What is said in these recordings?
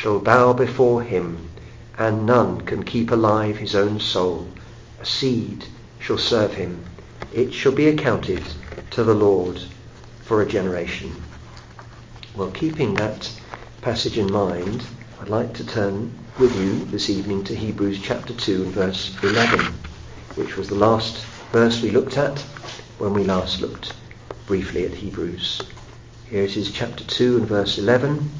shall bow before him, and none can keep alive his own soul. A seed shall serve him. It shall be accounted to the Lord for a generation. Well, keeping that passage in mind, I'd like to turn with you this evening to Hebrews chapter 2 and verse 11, which was the last verse we looked at when we last looked briefly at Hebrews. Here it is chapter 2 and verse 11.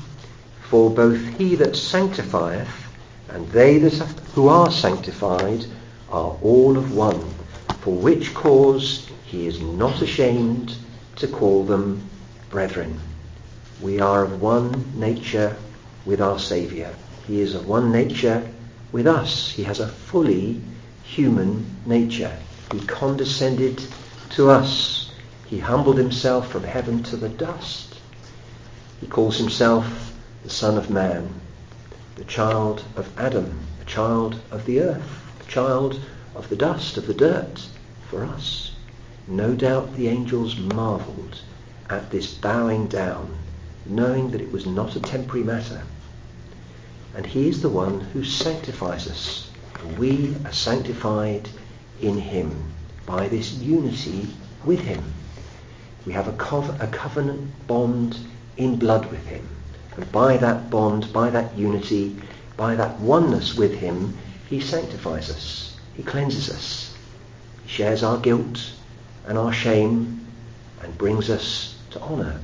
For both he that sanctifieth and they that who are sanctified are all of one, for which cause he is not ashamed to call them brethren. We are of one nature with our Saviour. He is of one nature with us. He has a fully human nature. He condescended to us. He humbled himself from heaven to the dust. He calls himself the Son of Man, the child of Adam, the child of the earth, the child of the dust, of the dirt, for us. No doubt the angels marvelled at this bowing down, knowing that it was not a temporary matter, and he is the one who sanctifies us. We are sanctified in him by this unity with him. We have a, a covenant bond in blood with him. And by that bond, by that unity, by that oneness with him, he sanctifies us. He cleanses us. He shares our guilt and our shame and brings us to honour.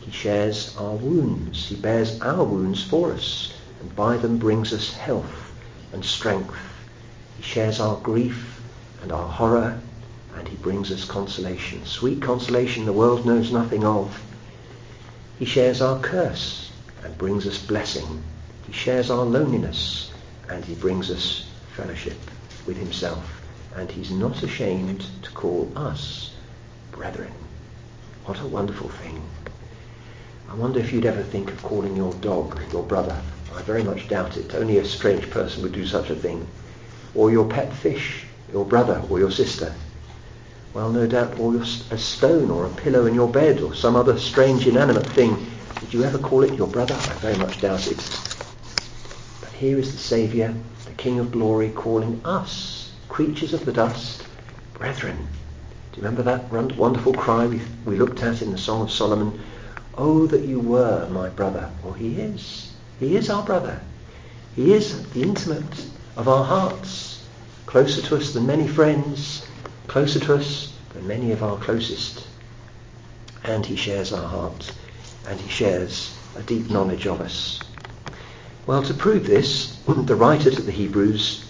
He shares our wounds. He bears our wounds for us and by them brings us health and strength. He shares our grief and our horror, and he brings us consolation, sweet consolation the world knows nothing of. He shares our curse and brings us blessing. He shares our loneliness and he brings us fellowship with himself. And he's not ashamed to call us brethren. What a wonderful thing. I wonder if you'd ever think of calling your dog your brother. I very much doubt it. Only a strange person would do such a thing. Or your pet fish, your brother or your sister. Well, no doubt, or a stone or a pillow in your bed or some other strange inanimate thing. Would you ever call it your brother? I very much doubt it. But here is the Saviour, the King of glory, calling us, creatures of the dust, brethren. Do you remember that wonderful cry we, we looked at in the Song of Solomon? Oh, that you were my brother. Well, he is. He is our brother. He is the intimate of our hearts, closer to us than many friends, closer to us than many of our closest. And he shares our heart, and he shares a deep knowledge of us. Well, to prove this, the writer to the Hebrews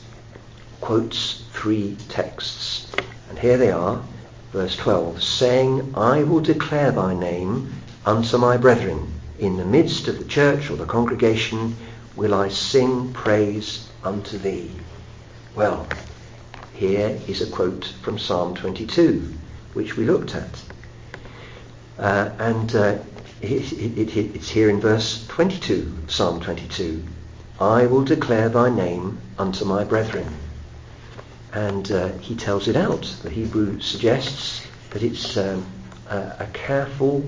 quotes three texts. And here they are, verse 12, saying, I will declare thy name unto my brethren in the midst of the church or the congregation will I sing praise unto thee. Well, here is a quote from Psalm 22, which we looked at. Uh, and uh, it, it, it, it's here in verse 22, Psalm 22. I will declare thy name unto my brethren. And uh, he tells it out. The Hebrew suggests that it's um, a, a careful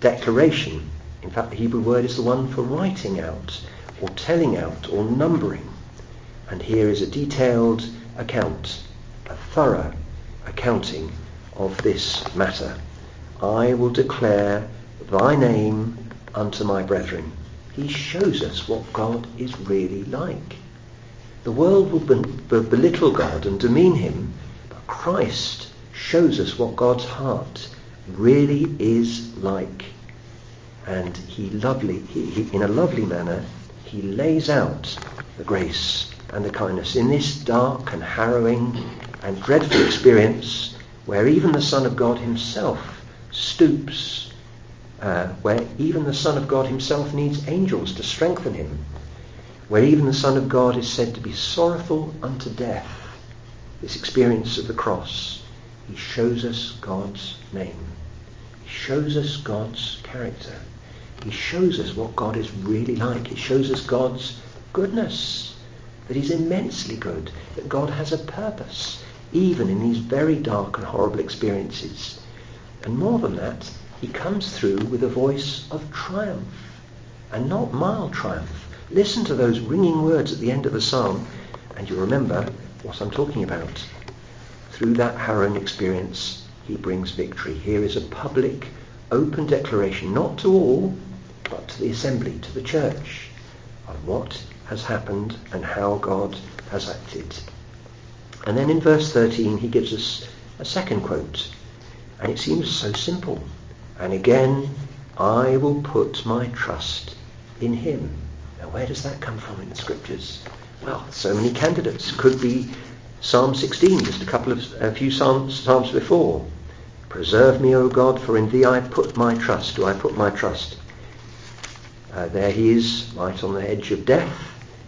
declaration in fact, the Hebrew word is the one for writing out, or telling out, or numbering. And here is a detailed account, a thorough accounting of this matter. I will declare thy name unto my brethren. He shows us what God is really like. The world will belittle God and demean him, but Christ shows us what God's heart really is like and he lovely, he, he, in a lovely manner, he lays out the grace and the kindness in this dark and harrowing and dreadful experience where even the Son of God himself stoops, uh, where even the Son of God himself needs angels to strengthen him, where even the Son of God is said to be sorrowful unto death. This experience of the cross, he shows us God's name. He shows us God's character. He shows us what God is really like. He shows us God's goodness, that he's immensely good, that God has a purpose, even in these very dark and horrible experiences. And more than that, he comes through with a voice of triumph, and not mild triumph, Listen to those ringing words at the end of the psalm, and you'll remember what I'm talking about. Through that harrowing experience, he brings victory. Here is a public, open declaration, not to all, but to the assembly, to the church, of what has happened and how God has acted. And then in verse 13, he gives us a second quote. And it seems so simple. And again, I will put my trust in him. Now, where does that come from in the scriptures? Well, so many candidates. Could be Psalm 16, just a couple of a few psalms, psalms before. Preserve me, O God, for in thee I put my trust. Do I put my trust? Uh, there he is, right on the edge of death,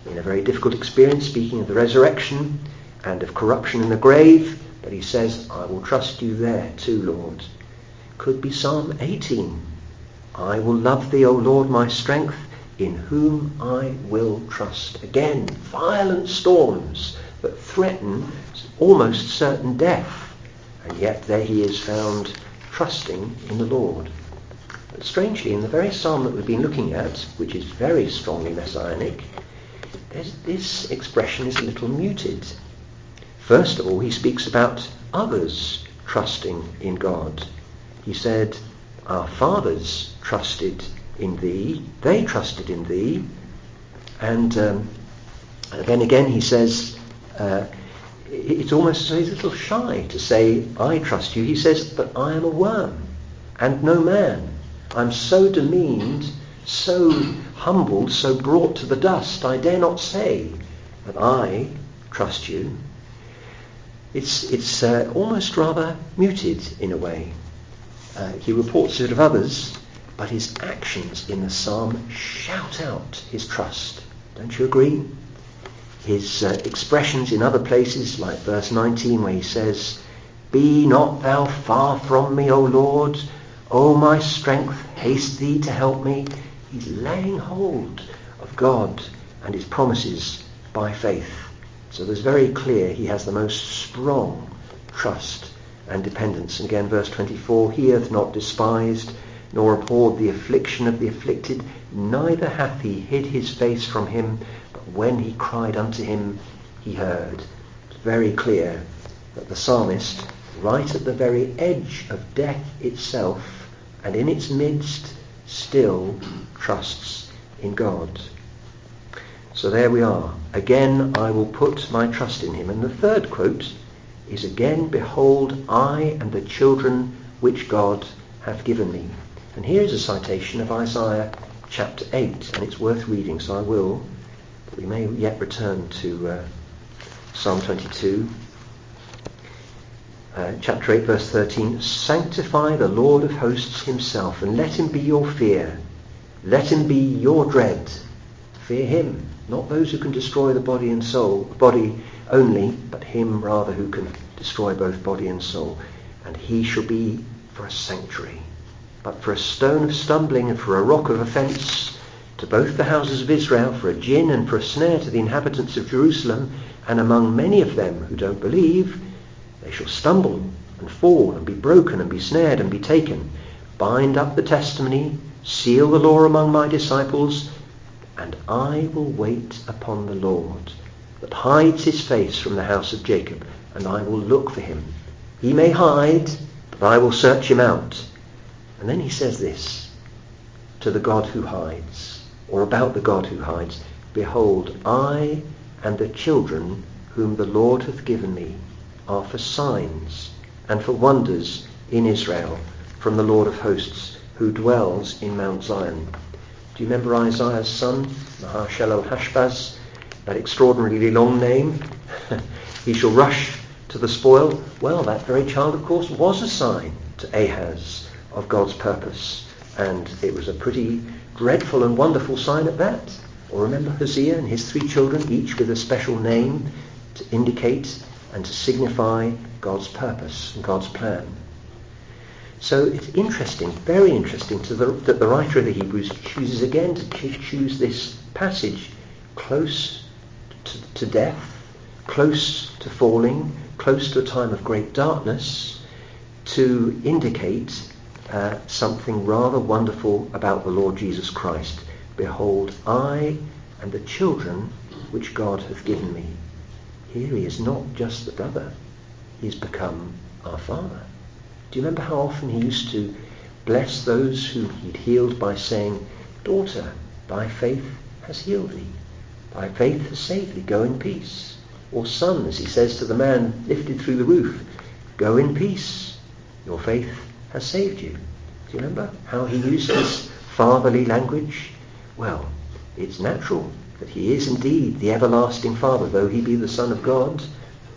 in a very difficult experience, speaking of the resurrection and of corruption in the grave, but he says, I will trust you there too, Lord. Could be Psalm 18. I will love thee, O Lord, my strength, in whom I will trust. Again, violent storms that threaten almost certain death, and yet there he is found trusting in the Lord. But strangely, in the very psalm that we've been looking at, which is very strongly messianic, this expression is a little muted. First of all, he speaks about others trusting in God. He said, Our fathers trusted in thee, they trusted in thee. And um, then again he says, uh, it's almost as he's a little shy to say, I trust you. He says, but I am a worm and no man. I'm so demeaned, so humbled, so brought to the dust, I dare not say that I trust you it's, it's uh, almost rather muted in a way. Uh, he reports it of others, but his actions in the psalm shout out his trust. Don't you agree? His uh, expressions in other places, like verse 19, where he says, Be not thou far from me, O Lord. O my strength, haste thee to help me. He's laying hold of God and his promises by faith. So there's very clear he has the most strong trust and dependence. And again, verse 24, he hath not despised nor abhorred the affliction of the afflicted, neither hath he hid his face from him, but when he cried unto him, he heard. It's very clear that the psalmist, right at the very edge of death itself, and in its midst, still trusts in God. So there we are. Again, I will put my trust in him. And the third quote is again, Behold, I and the children which God hath given me. And here is a citation of Isaiah chapter 8, and it's worth reading, so I will. But we may yet return to uh, Psalm 22. Uh, chapter 8, verse 13. Sanctify the Lord of hosts himself, and let him be your fear. Let him be your dread. Fear him not those who can destroy the body and soul, body only, but him rather who can destroy both body and soul. And he shall be for a sanctuary, but for a stone of stumbling and for a rock of offence to both the houses of Israel, for a gin and for a snare to the inhabitants of Jerusalem, and among many of them who don't believe, they shall stumble and fall and be broken and be snared and be taken. Bind up the testimony, seal the law among my disciples, and I will wait upon the Lord, that hides his face from the house of Jacob, and I will look for him. He may hide, but I will search him out. And then he says this to the God who hides, or about the God who hides, Behold, I and the children whom the Lord hath given me are for signs and for wonders in Israel from the Lord of hosts, who dwells in Mount Zion. Do you remember Isaiah's son, Maher-shalal-hash-baz? That extraordinarily long name. he shall rush to the spoil. Well, that very child, of course, was a sign to Ahaz of God's purpose. And it was a pretty dreadful and wonderful sign at that. Or remember Hosea and his three children, each with a special name to indicate and to signify God's purpose and God's plan. So it's interesting, very interesting, the, that the writer of the Hebrews chooses again to choose this passage close to, to death, close to falling, close to a time of great darkness, to indicate uh, something rather wonderful about the Lord Jesus Christ. Behold, I and the children which God hath given me. Here he is not just the brother, he has become our father. Do you remember how often he used to bless those who he'd healed by saying, Daughter, thy faith has healed thee. Thy faith has saved thee. Go in peace. Or son, as he says to the man lifted through the roof, Go in peace. Your faith has saved you. Do you remember how he used this fatherly language? Well, it's natural that he is indeed the everlasting Father, though he be the Son of God.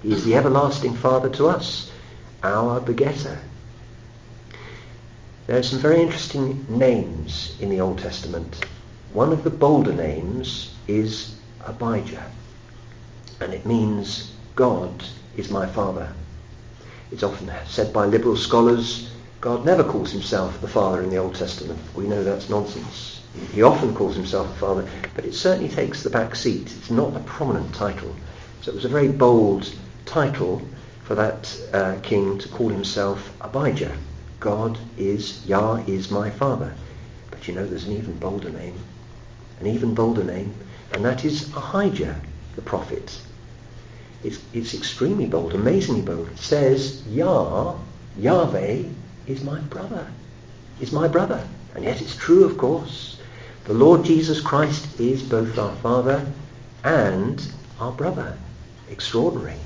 He is the everlasting Father to us, our begetter. There are some very interesting names in the Old Testament. One of the bolder names is Abijah, and it means God is my Father. It's often said by liberal scholars, God never calls himself the Father in the Old Testament. We know that's nonsense. He often calls himself a father, but it certainly takes the back seat. It's not a prominent title. So it was a very bold title for that uh, king to call himself Abijah. God is, Yah is my father. But you know there's an even bolder name. An even bolder name. And that is Ahijah, the prophet. It's, it's extremely bold, amazingly bold. It says, Yah, Yahweh, is my brother. Is my brother. And yet it's true, of course. The Lord Jesus Christ is both our Father and our brother. Extraordinary.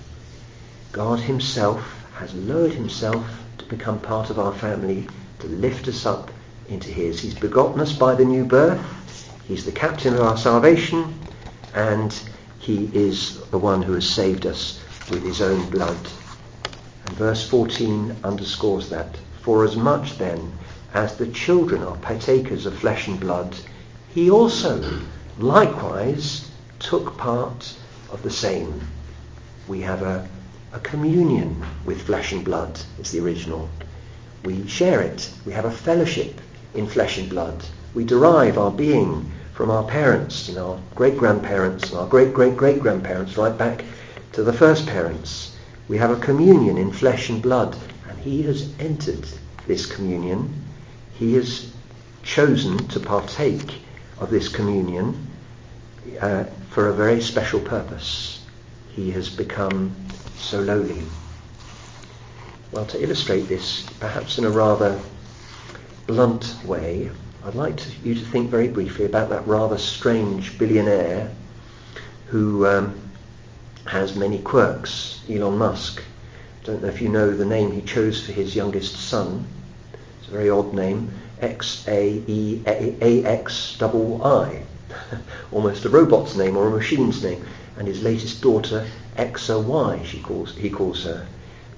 God himself has lowered himself to become part of our family, to lift us up into his. He's begotten us by the new birth. He's the captain of our salvation. And he is the one who has saved us with his own blood. And verse 14 underscores that. For as much then as the children are partakers of flesh and blood, he also likewise took part of the same. We have a, a communion with flesh and blood, is the original. We share it. We have a fellowship in flesh and blood. We derive our being from our parents and our great-grandparents and our great-great-great-grandparents right back to the first parents. We have a communion in flesh and blood and he has entered this communion. He has chosen to partake of this communion uh, for a very special purpose. He has become so lowly. Well, to illustrate this, perhaps in a rather blunt way, I'd like to, you to think very briefly about that rather strange billionaire who um, has many quirks, Elon Musk. I don't know if you know the name he chose for his youngest son. It's a very odd name. X-A-E-A-X-I. Almost a robot's name or a machine's name. And his latest daughter, Exa-Y, she calls, he calls her.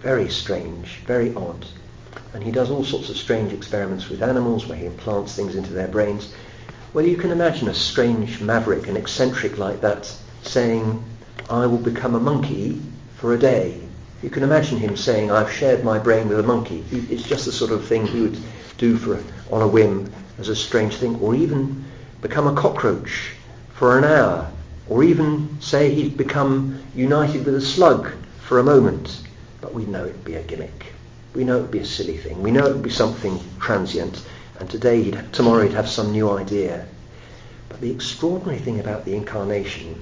Very strange, very odd. And he does all sorts of strange experiments with animals where he implants things into their brains. Well, you can imagine a strange maverick, an eccentric like that, saying, I will become a monkey for a day. You can imagine him saying, I've shared my brain with a monkey. It's just the sort of thing he would do for on a whim as a strange thing, or even become a cockroach for an hour, or even say he's become united with a slug for a moment. But we know it'd be a gimmick. We know it would be a silly thing. We know it would be something transient. And today, he'd, tomorrow, he'd have some new idea. But the extraordinary thing about the incarnation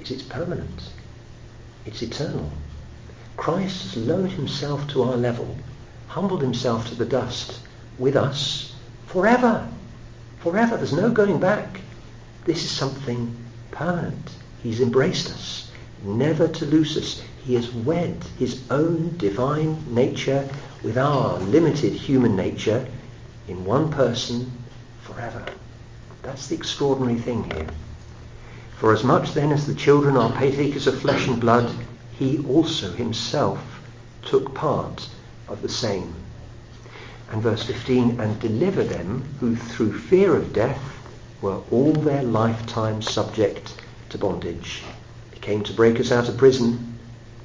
is it's permanent. It's eternal. Christ has lowered himself to our level, humbled himself to the dust, with us forever. Forever. There's no going back. This is something permanent. He's embraced us, never to lose us. He has wed his own divine nature with our limited human nature in one person forever. That's the extraordinary thing here. For as much then as the children are partakers of flesh and blood, he also himself took part of the same and verse 15, and deliver them who through fear of death were all their lifetime subject to bondage. He came to break us out of prison.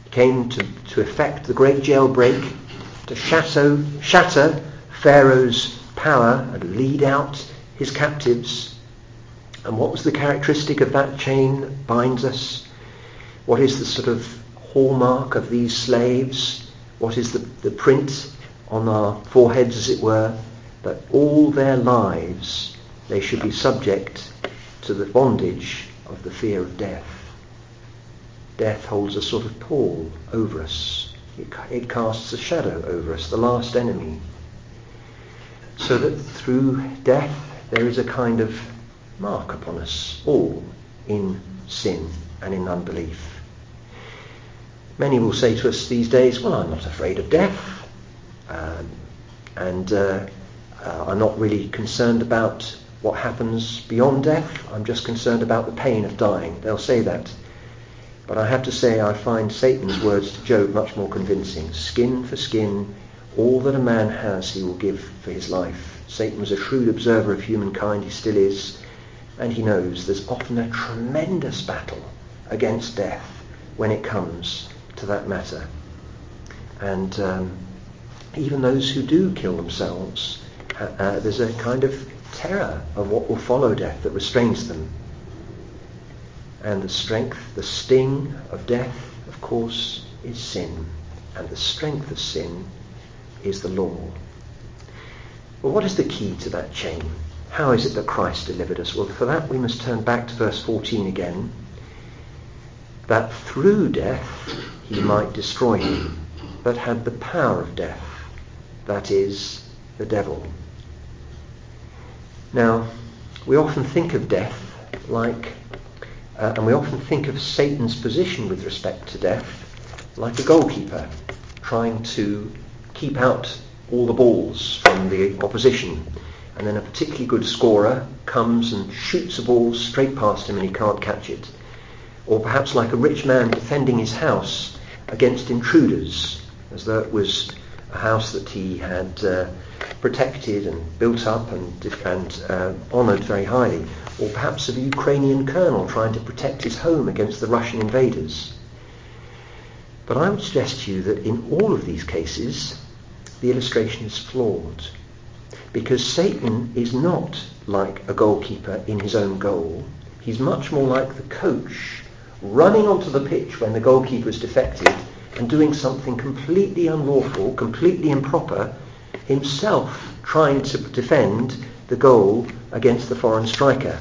He came to, to effect the great jailbreak, to shatter, shatter Pharaoh's power and lead out his captives. And what was the characteristic of that chain that binds us? What is the sort of hallmark of these slaves? What is the, the print on our foreheads, as it were, that all their lives they should be subject to the bondage of the fear of death. Death holds a sort of pall over us. It, it casts a shadow over us, the last enemy. So that through death there is a kind of mark upon us all in sin and in unbelief. Many will say to us these days, well, I'm not afraid of death. Um, and uh, uh, I'm not really concerned about what happens beyond death. I'm just concerned about the pain of dying. They'll say that. But I have to say I find Satan's words to Job much more convincing. Skin for skin, all that a man has he will give for his life. Satan was a shrewd observer of humankind, he still is, and he knows there's often a tremendous battle against death when it comes to that matter. And um, even those who do kill themselves, uh, uh, there's a kind of terror of what will follow death that restrains them. And the strength, the sting of death, of course, is sin. And the strength of sin is the law. Well, what is the key to that chain? How is it that Christ delivered us? Well, for that we must turn back to verse 14 again. That through death he might destroy him that had the power of death, that is, the devil. Now, we often think of death like, uh, and we often think of Satan's position with respect to death like a goalkeeper trying to keep out all the balls from the opposition. And then a particularly good scorer comes and shoots a ball straight past him and he can't catch it. Or perhaps like a rich man defending his house against intruders, as though it was a house that he had uh, protected and built up and, and uh, honoured very highly. Or perhaps of a Ukrainian colonel trying to protect his home against the Russian invaders. But I would suggest to you that in all of these cases, the illustration is flawed. Because Satan is not like a goalkeeper in his own goal. He's much more like the coach running onto the pitch when the goalkeeper is defected and doing something completely unlawful, completely improper, himself trying to defend the goal against the foreign striker.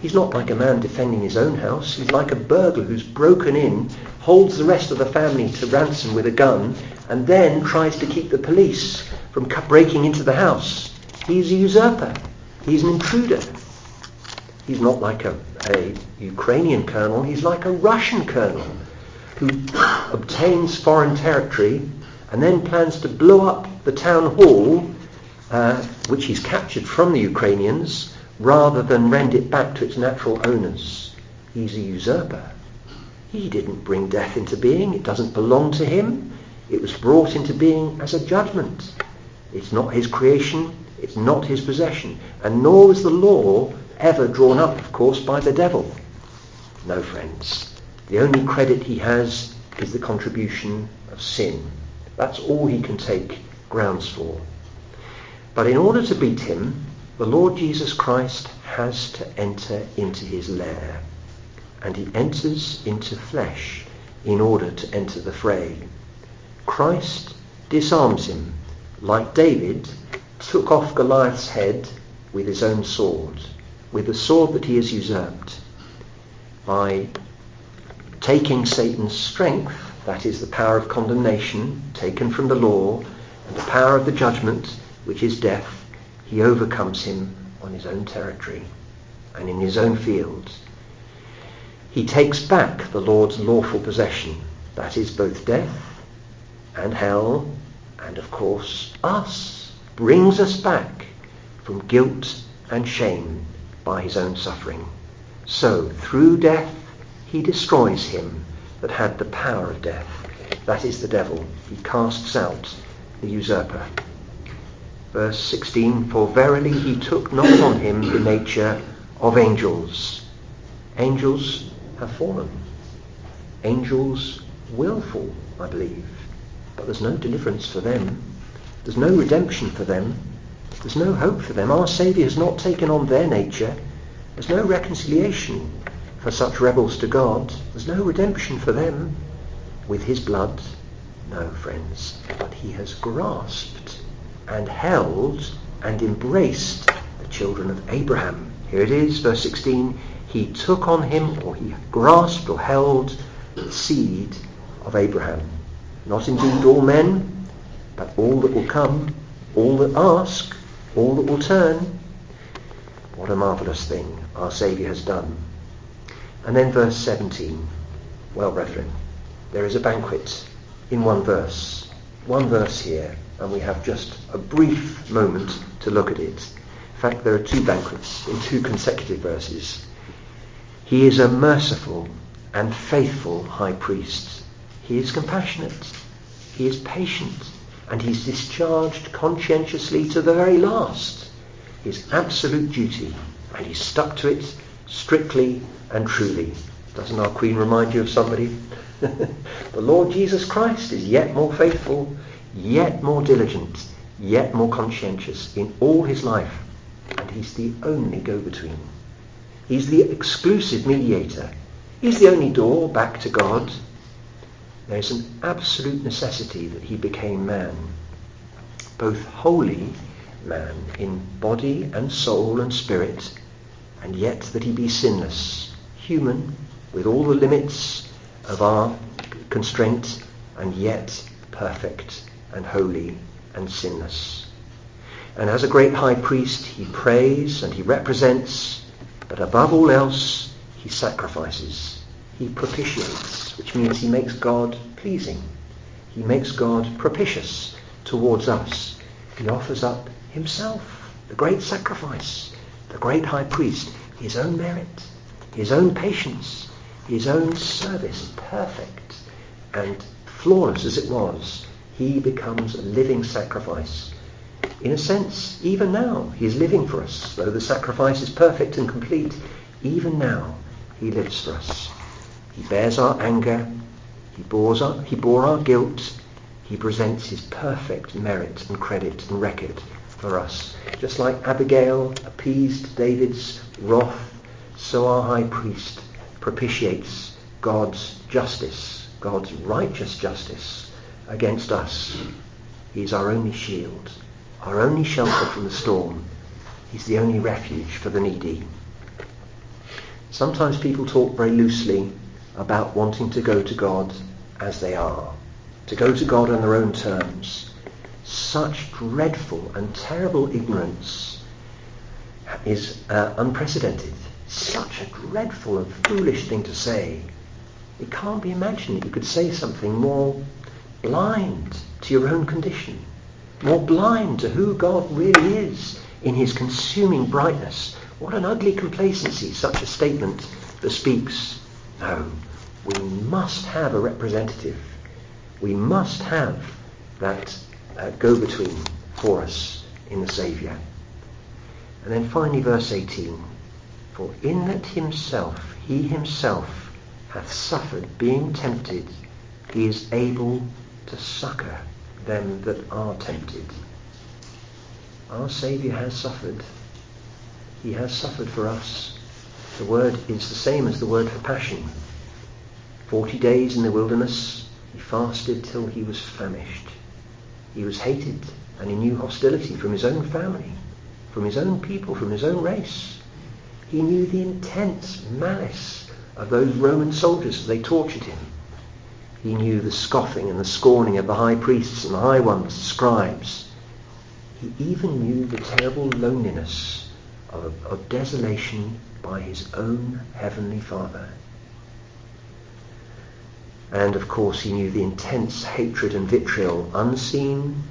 He's not like a man defending his own house. He's like a burglar who's broken in, holds the rest of the family to ransom with a gun, and then tries to keep the police from breaking into the house. He's a usurper. He's an intruder. He's not like a, a Ukrainian colonel. He's like a Russian colonel who obtains foreign territory and then plans to blow up the town hall, uh, which he's captured from the Ukrainians, rather than rend it back to its natural owners. He's a usurper. He didn't bring death into being. It doesn't belong to him. It was brought into being as a judgment. It's not his creation. It's not his possession. And nor was the law ever drawn up, of course, by the devil. No, friends. The only credit he has is the contribution of sin. That's all he can take grounds for. But in order to beat him, the Lord Jesus Christ has to enter into his lair. And he enters into flesh in order to enter the fray. Christ disarms him, like David took off Goliath's head with his own sword, with the sword that he has usurped, by taking Satan's strength, that is the power of condemnation taken from the law, and the power of the judgment, which is death, he overcomes him on his own territory and in his own fields. He takes back the Lord's lawful possession, that is both death and hell, and of course us, brings us back from guilt and shame by his own suffering. So, through death he destroys him that had the power of death. That is the devil. He casts out the usurper. Verse 16, For verily he took not on him the nature of angels. Angels have fallen. Angels will fall, I believe. But there's no deliverance for them. There's no redemption for them. There's no hope for them. Our Saviour has not taken on their nature. There's no reconciliation for such rebels to God. There's no redemption for them with his blood. No, friends. But he has grasped and held and embraced the children of Abraham. Here it is, verse 16. he took on him, or he grasped or held the seed of Abraham. Not indeed all men, but all that will come, all that ask, all that will turn. What a marvellous thing our Saviour has done. And then verse 17. Well, brethren, there is a banquet in one verse. One verse here, and we have just a brief moment to look at it. In fact, there are two banquets in two consecutive verses. He is a merciful and faithful high priest. He is compassionate. He is patient. And he's discharged conscientiously to the very last his absolute duty. And he's stuck to it strictly and truly. Doesn't our Queen remind you of somebody? the Lord Jesus Christ is yet more faithful, yet more diligent, yet more conscientious in all his life. And he's the only go-between. He's the exclusive mediator. He's the only door back to God. There's an absolute necessity that he became man. Both holy man in body and soul and spirit, and yet that he be sinless, human, with all the limits of our constraint, and yet perfect and holy and sinless. And as a great high priest, he prays and he represents, but above all else, he sacrifices. He propitiates, which means he makes God pleasing. He makes God propitious towards us. He offers up himself, the great sacrifice, the great high priest, his own merit, his own patience, his own service, perfect and flawless as it was, he becomes a living sacrifice. In a sense, even now, he is living for us. Though the sacrifice is perfect and complete, even now, he lives for us. He bears our anger. He, bores our, he bore our guilt. He presents his perfect merit and credit and record for us. Just like Abigail appeased David's wrath, so our high priest propitiates God's justice, God's righteous justice against us. He's our only shield, our only shelter from the storm. He's the only refuge for the needy. Sometimes people talk very loosely about wanting to go to God as they are, to go to God on their own terms. Such dreadful and terrible ignorance is uh, unprecedented such a dreadful and foolish thing to say. It can't be imagined that you could say something more blind to your own condition, more blind to who God really is in his consuming brightness. What an ugly complacency such a statement bespeaks. No, we must have a representative. We must have that uh, go-between for us in the Saviour. And then finally verse 18. For in that himself, he himself hath suffered being tempted, he is able to succour them that are tempted. Our Saviour has suffered. He has suffered for us. The word is the same as the word for passion. Forty days in the wilderness, he fasted till he was famished. He was hated and he knew hostility from his own family, from his own people, from his own race. He knew the intense malice of those Roman soldiers as they tortured him. He knew the scoffing and the scorning of the high priests and the high ones, the scribes. He even knew the terrible loneliness of, of desolation by his own heavenly Father. And of course he knew the intense hatred and vitriol unseen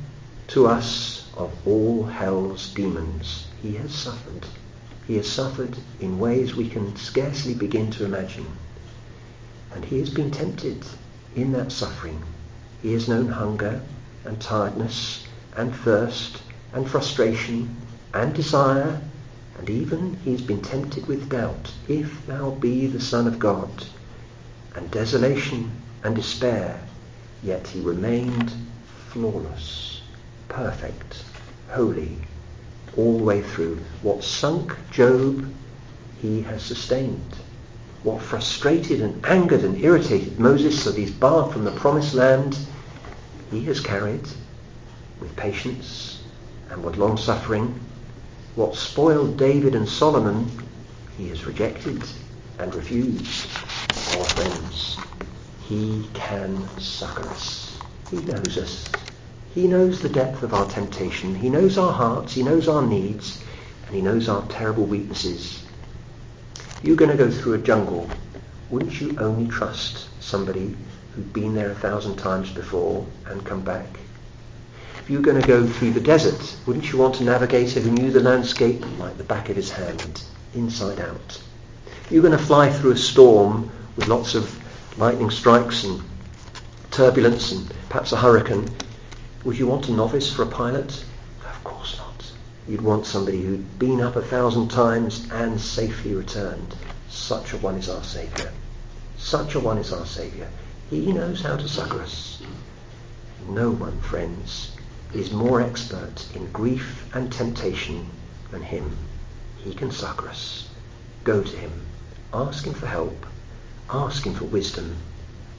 to us of all hell's demons. He has suffered. He has suffered in ways we can scarcely begin to imagine. And he has been tempted in that suffering. He has known hunger and tiredness and thirst and frustration and desire and even he has been tempted with doubt, if thou be the Son of God, and desolation and despair, yet he remained flawless, perfect, holy, all the way through. What sunk Job, he has sustained. What frustrated and angered and irritated Moses so he's barred from the promised land, he has carried with patience and with long suffering. What spoiled David and Solomon, he has rejected and refused. our friends, he can succor us. He knows us. He knows the depth of our temptation. He knows our hearts. He knows our needs. And he knows our terrible weaknesses. You're going to go through a jungle. Wouldn't you only trust somebody who'd been there a thousand times before and come back? If you're going to go through the desert, wouldn't you want a navigator who knew the landscape like the back of his hand, inside out? If you're going to fly through a storm with lots of lightning strikes and turbulence and perhaps a hurricane, would you want a novice for a pilot? Of course not. You'd want somebody who'd been up a thousand times and safely returned. Such a one is our Saviour. Such a one is our Saviour. He knows how to succour us. No one, friends, is more expert in grief and temptation than him. He can succour us. Go to him. Ask him for help. Ask him for wisdom.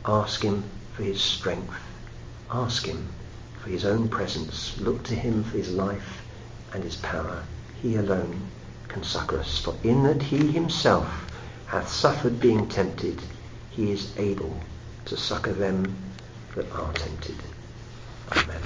Ask him for his strength. Ask him for his own presence. Look to him for his life and his power. He alone can succour us. For in that he himself hath suffered being tempted, he is able to succour them that are tempted. Amen.